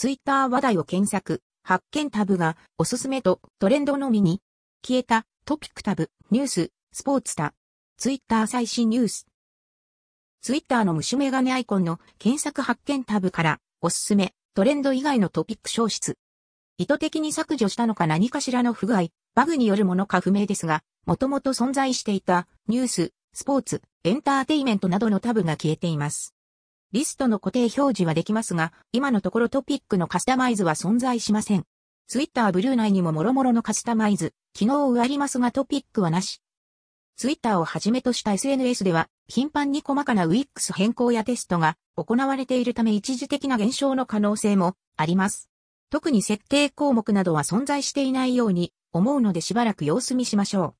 ツイッター話題を検索、発見タブがおすすめとトレンドのみに、消えた。トピックタブ、ニュース、スポーツタ、ツイッター最新ニュース。ツイッターの虫眼鏡アイコンの検索発見タブからおすすめ、トレンド以外のトピック消失。意図的に削除したのか何かしらの不具合、バグによるものか不明ですが、もともと存在していたニュース、スポーツ、エンターテイメントなどのタブが消えています。リストの固定表示はできますが、今のところトピックのカスタマイズは存在しません。ツイッターブルー内にも諸々のカスタマイズ、機能はありますがトピックはなし。ツイッターをはじめとした SNS では、頻繁に細かな Wix 変更やテストが行われているため一時的な減少の可能性もあります。特に設定項目などは存在していないように思うのでしばらく様子見しましょう。